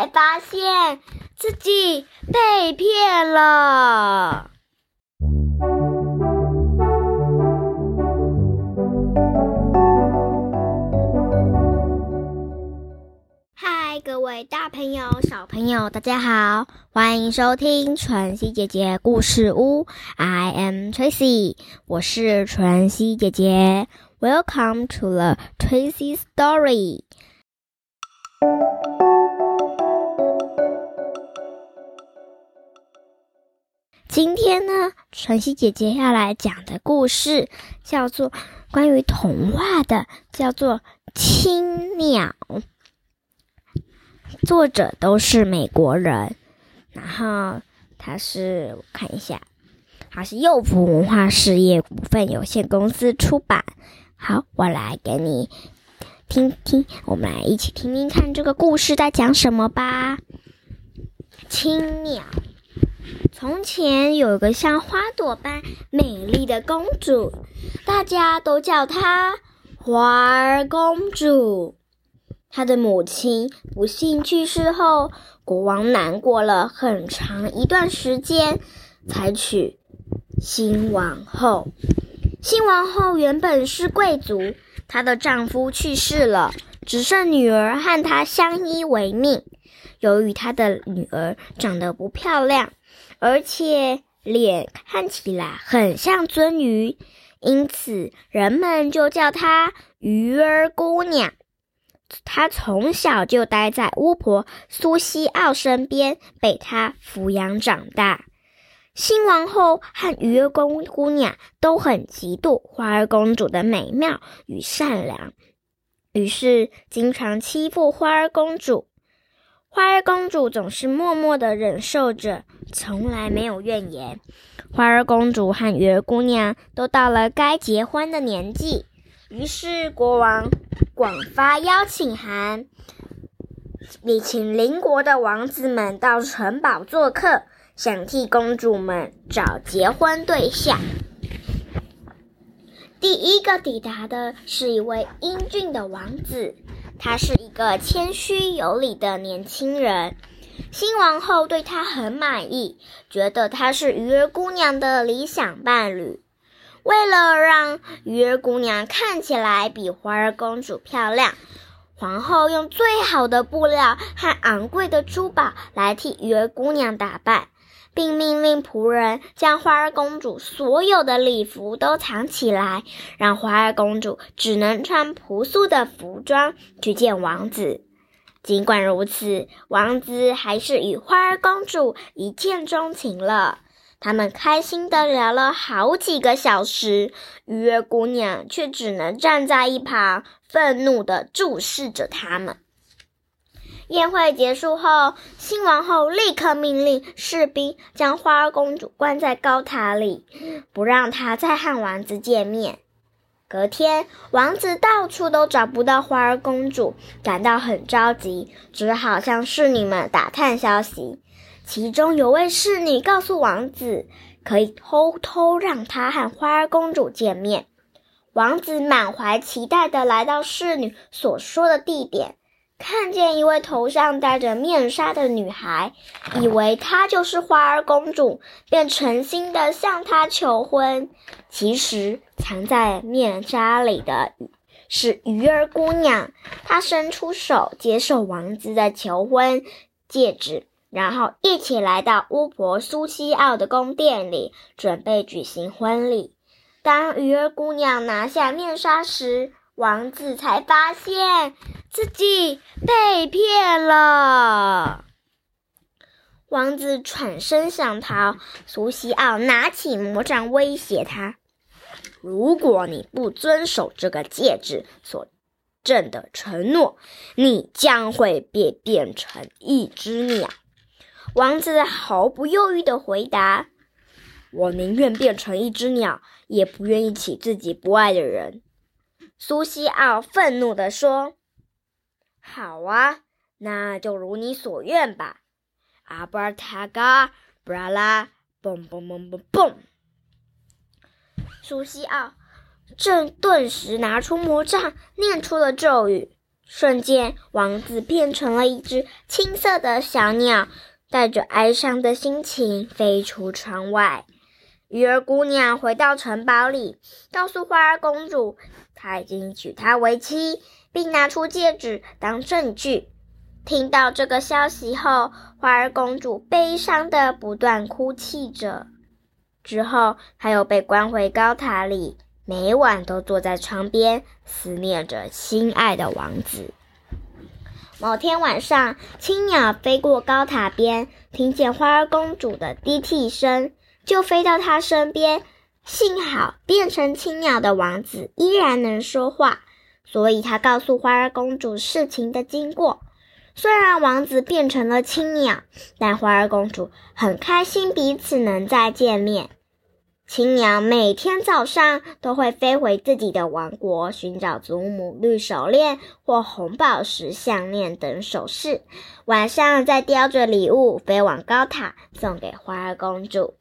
才发现自己被骗了。嗨，各位大朋友、小朋友，大家好，欢迎收听晨曦姐姐故事屋。I am Tracy，我是晨曦姐姐。Welcome to the Tracy Story。今天呢，晨曦姐姐要来讲的故事叫做关于童话的，叫做《青鸟》。作者都是美国人，然后他是我看一下，他是幼福文化事业股份有限公司出版。好，我来给你听听，我们来一起听听看这个故事在讲什么吧。青鸟。从前有个像花朵般美丽的公主，大家都叫她花儿公主。她的母亲不幸去世后，国王难过了很长一段时间，才娶新王后。新王后原本是贵族，她的丈夫去世了，只剩女儿和她相依为命。由于她的女儿长得不漂亮。而且脸看起来很像鳟鱼，因此人们就叫她鱼儿姑娘。她从小就待在巫婆苏西奥身边，被她抚养长大。新王后和鱼儿公姑娘都很嫉妒花儿公主的美妙与善良，于是经常欺负花儿公主。花儿公主总是默默的忍受着，从来没有怨言。花儿公主和鱼儿姑娘都到了该结婚的年纪，于是国王广发邀请函，你请邻国的王子们到城堡做客，想替公主们找结婚对象。第一个抵达的是一位英俊的王子。他是一个谦虚有礼的年轻人，新王后对他很满意，觉得他是鱼儿姑娘的理想伴侣。为了让鱼儿姑娘看起来比花儿公主漂亮，皇后用最好的布料和昂贵的珠宝来替鱼儿姑娘打扮。并命令仆人将花儿公主所有的礼服都藏起来，让花儿公主只能穿朴素的服装去见王子。尽管如此，王子还是与花儿公主一见钟情了。他们开心的聊了好几个小时，鱼儿姑娘却只能站在一旁，愤怒的注视着他们。宴会结束后，新王后立刻命令士兵将花儿公主关在高塔里，不让她再和王子见面。隔天，王子到处都找不到花儿公主，感到很着急，只好向侍女们打探消息。其中有位侍女告诉王子，可以偷偷让他和花儿公主见面。王子满怀期待地来到侍女所说的地点。看见一位头上戴着面纱的女孩，以为她就是花儿公主，便诚心的向她求婚。其实藏在面纱里的是鱼儿姑娘。她伸出手接受王子的求婚戒指，然后一起来到巫婆苏西奥的宫殿里，准备举行婚礼。当鱼儿姑娘拿下面纱时，王子才发现自己被骗了。王子转身想逃，苏西奥拿起魔杖威胁他：“如果你不遵守这个戒指所证的承诺，你将会被变成一只鸟。”王子毫不犹豫的回答：“我宁愿变成一只鸟，也不愿意娶自己不爱的人。”苏西奥愤怒地说：“好啊，那就如你所愿吧。”阿布尔塔嘎布拉拉，嘣嘣嘣嘣嘣！苏西奥正顿时拿出魔杖，念出了咒语：“瞬间，王子变成了一只青色的小鸟，带着哀伤的心情飞出窗外。鱼儿姑娘回到城堡里，告诉花儿公主，她已经娶她为妻，并拿出戒指当证据。听到这个消息后，花儿公主悲伤的不断哭泣着。之后，她又被关回高塔里，每晚都坐在床边思念着心爱的王子。某天晚上，青鸟飞过高塔边，听见花儿公主的低泣声。就飞到他身边，幸好变成青鸟的王子依然能说话，所以他告诉花儿公主事情的经过。虽然王子变成了青鸟，但花儿公主很开心彼此能再见面。青鸟每天早上都会飞回自己的王国，寻找祖母绿手链或红宝石项链等首饰，晚上再叼着礼物飞往高塔送给花儿公主。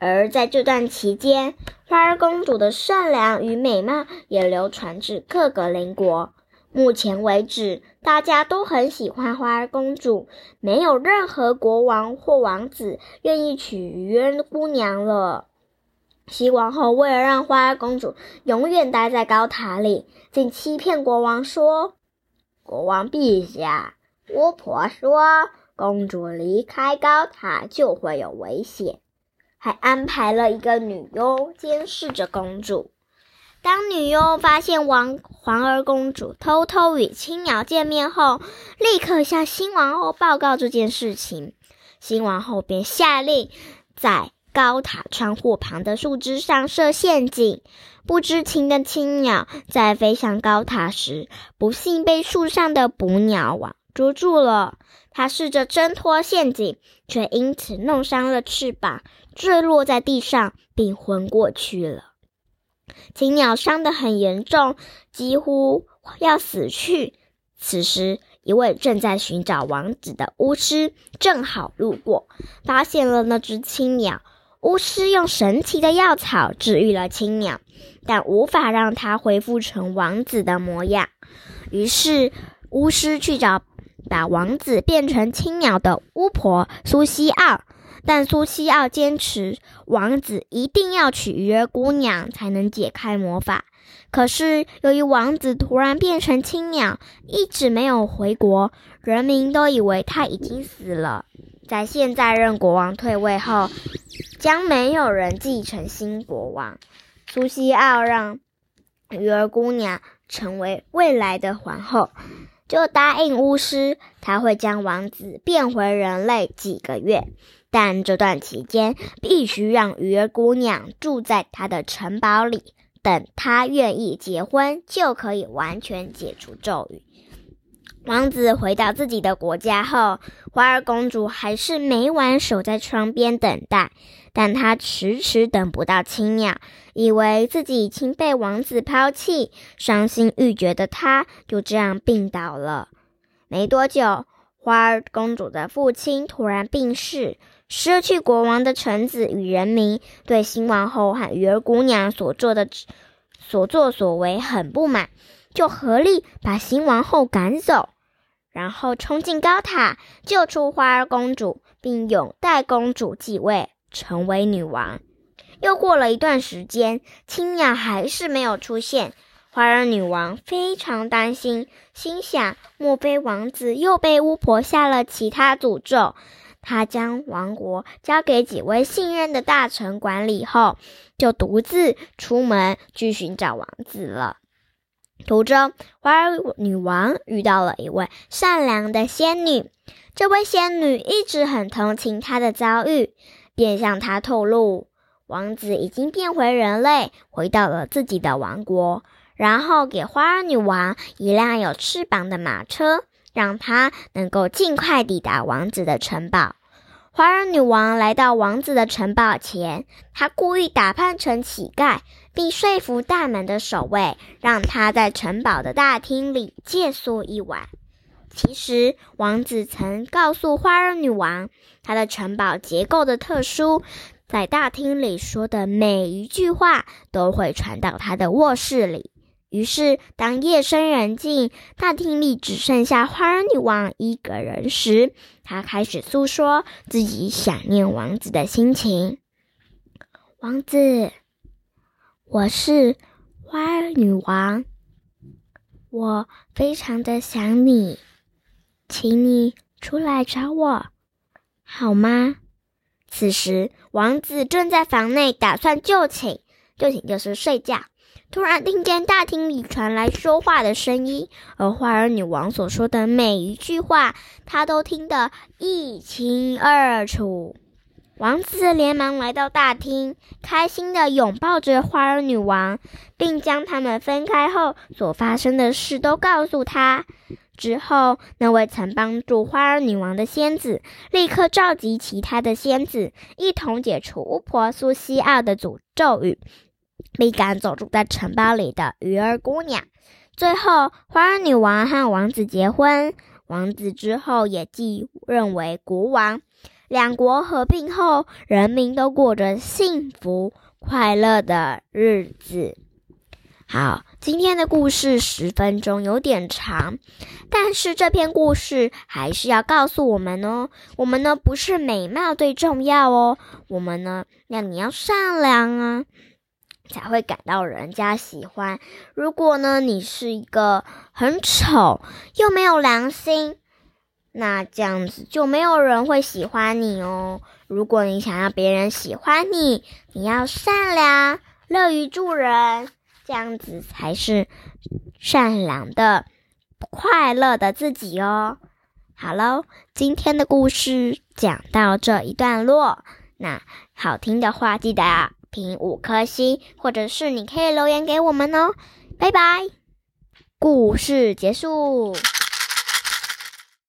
而在这段期间，花儿公主的善良与美貌也流传至各个邻国。目前为止，大家都很喜欢花儿公主，没有任何国王或王子愿意娶鱼儿姑娘了。西王后为了让花儿公主永远待在高塔里，竟欺骗国王说：“国王陛下，巫婆说，公主离开高塔就会有危险。”还安排了一个女佣监视着公主。当女佣发现王皇儿公主偷偷与青鸟见面后，立刻向新王后报告这件事情。新王后便下令在高塔窗户旁的树枝上设陷阱。不知情的青鸟在飞向高塔时，不幸被树上的捕鸟网捉住了。它试着挣脱陷阱，却因此弄伤了翅膀。坠落在地上，并昏过去了。青鸟伤得很严重，几乎要死去。此时，一位正在寻找王子的巫师正好路过，发现了那只青鸟。巫师用神奇的药草治愈了青鸟，但无法让它恢复成王子的模样。于是，巫师去找把王子变成青鸟的巫婆苏西奥。但苏西奥坚持，王子一定要娶鱼儿姑娘才能解开魔法。可是，由于王子突然变成青鸟，一直没有回国，人民都以为他已经死了。在现在任国王退位后，将没有人继承新国王。苏西奥让鱼儿姑娘成为未来的皇后，就答应巫师，他会将王子变回人类几个月。但这段期间，必须让鱼儿姑娘住在他的城堡里，等他愿意结婚，就可以完全解除咒语。王子回到自己的国家后，花儿公主还是每晚守在窗边等待，但她迟迟等不到青鸟，以为自己已经被王子抛弃，伤心欲绝的她就这样病倒了。没多久，花儿公主的父亲突然病逝。失去国王的臣子与人民对新王后和鱼儿姑娘所做的所作所为很不满，就合力把新王后赶走，然后冲进高塔救出花儿公主，并拥戴公主继位成为女王。又过了一段时间，青鸟还是没有出现，花儿女王非常担心，心想：莫非王子又被巫婆下了其他诅咒？他将王国交给几位信任的大臣管理后，就独自出门去寻找王子了。途中，花儿女王遇到了一位善良的仙女。这位仙女一直很同情她的遭遇，便向她透露，王子已经变回人类，回到了自己的王国，然后给花儿女王一辆有翅膀的马车。让他能够尽快抵达王子的城堡。花儿女王来到王子的城堡前，她故意打扮成乞丐，并说服大门的守卫，让他在城堡的大厅里借宿一晚。其实，王子曾告诉花儿女王，他的城堡结构的特殊，在大厅里说的每一句话都会传到他的卧室里。于是，当夜深人静，大厅里只剩下花儿女王一个人时，她开始诉说自己想念王子的心情。王子，我是花儿女王，我非常的想你，请你出来找我，好吗？此时，王子正在房内打算就寝，就寝就是睡觉。突然听见大厅里传来说话的声音，而花儿女王所说的每一句话，他都听得一清二楚。王子连忙来到大厅，开心地拥抱着花儿女王，并将他们分开后所发生的事都告诉她。之后，那位曾帮助花儿女王的仙子立刻召集其他的仙子，一同解除巫婆苏西奥的诅咒语。被赶走住在城堡里的鱼儿姑娘。最后，花儿女王和王子结婚，王子之后也继任为国王。两国合并后，人民都过着幸福快乐的日子。好，今天的故事十分钟有点长，但是这篇故事还是要告诉我们哦，我们呢不是美貌最重要哦，我们呢要你要善良啊。才会感到人家喜欢。如果呢，你是一个很丑又没有良心，那这样子就没有人会喜欢你哦。如果你想要别人喜欢你，你要善良、乐于助人，这样子才是善良的、快乐的自己哦。好喽，今天的故事讲到这一段落，那好听的话记得啊。评五颗星，或者是你可以留言给我们哦。拜拜，故事结束。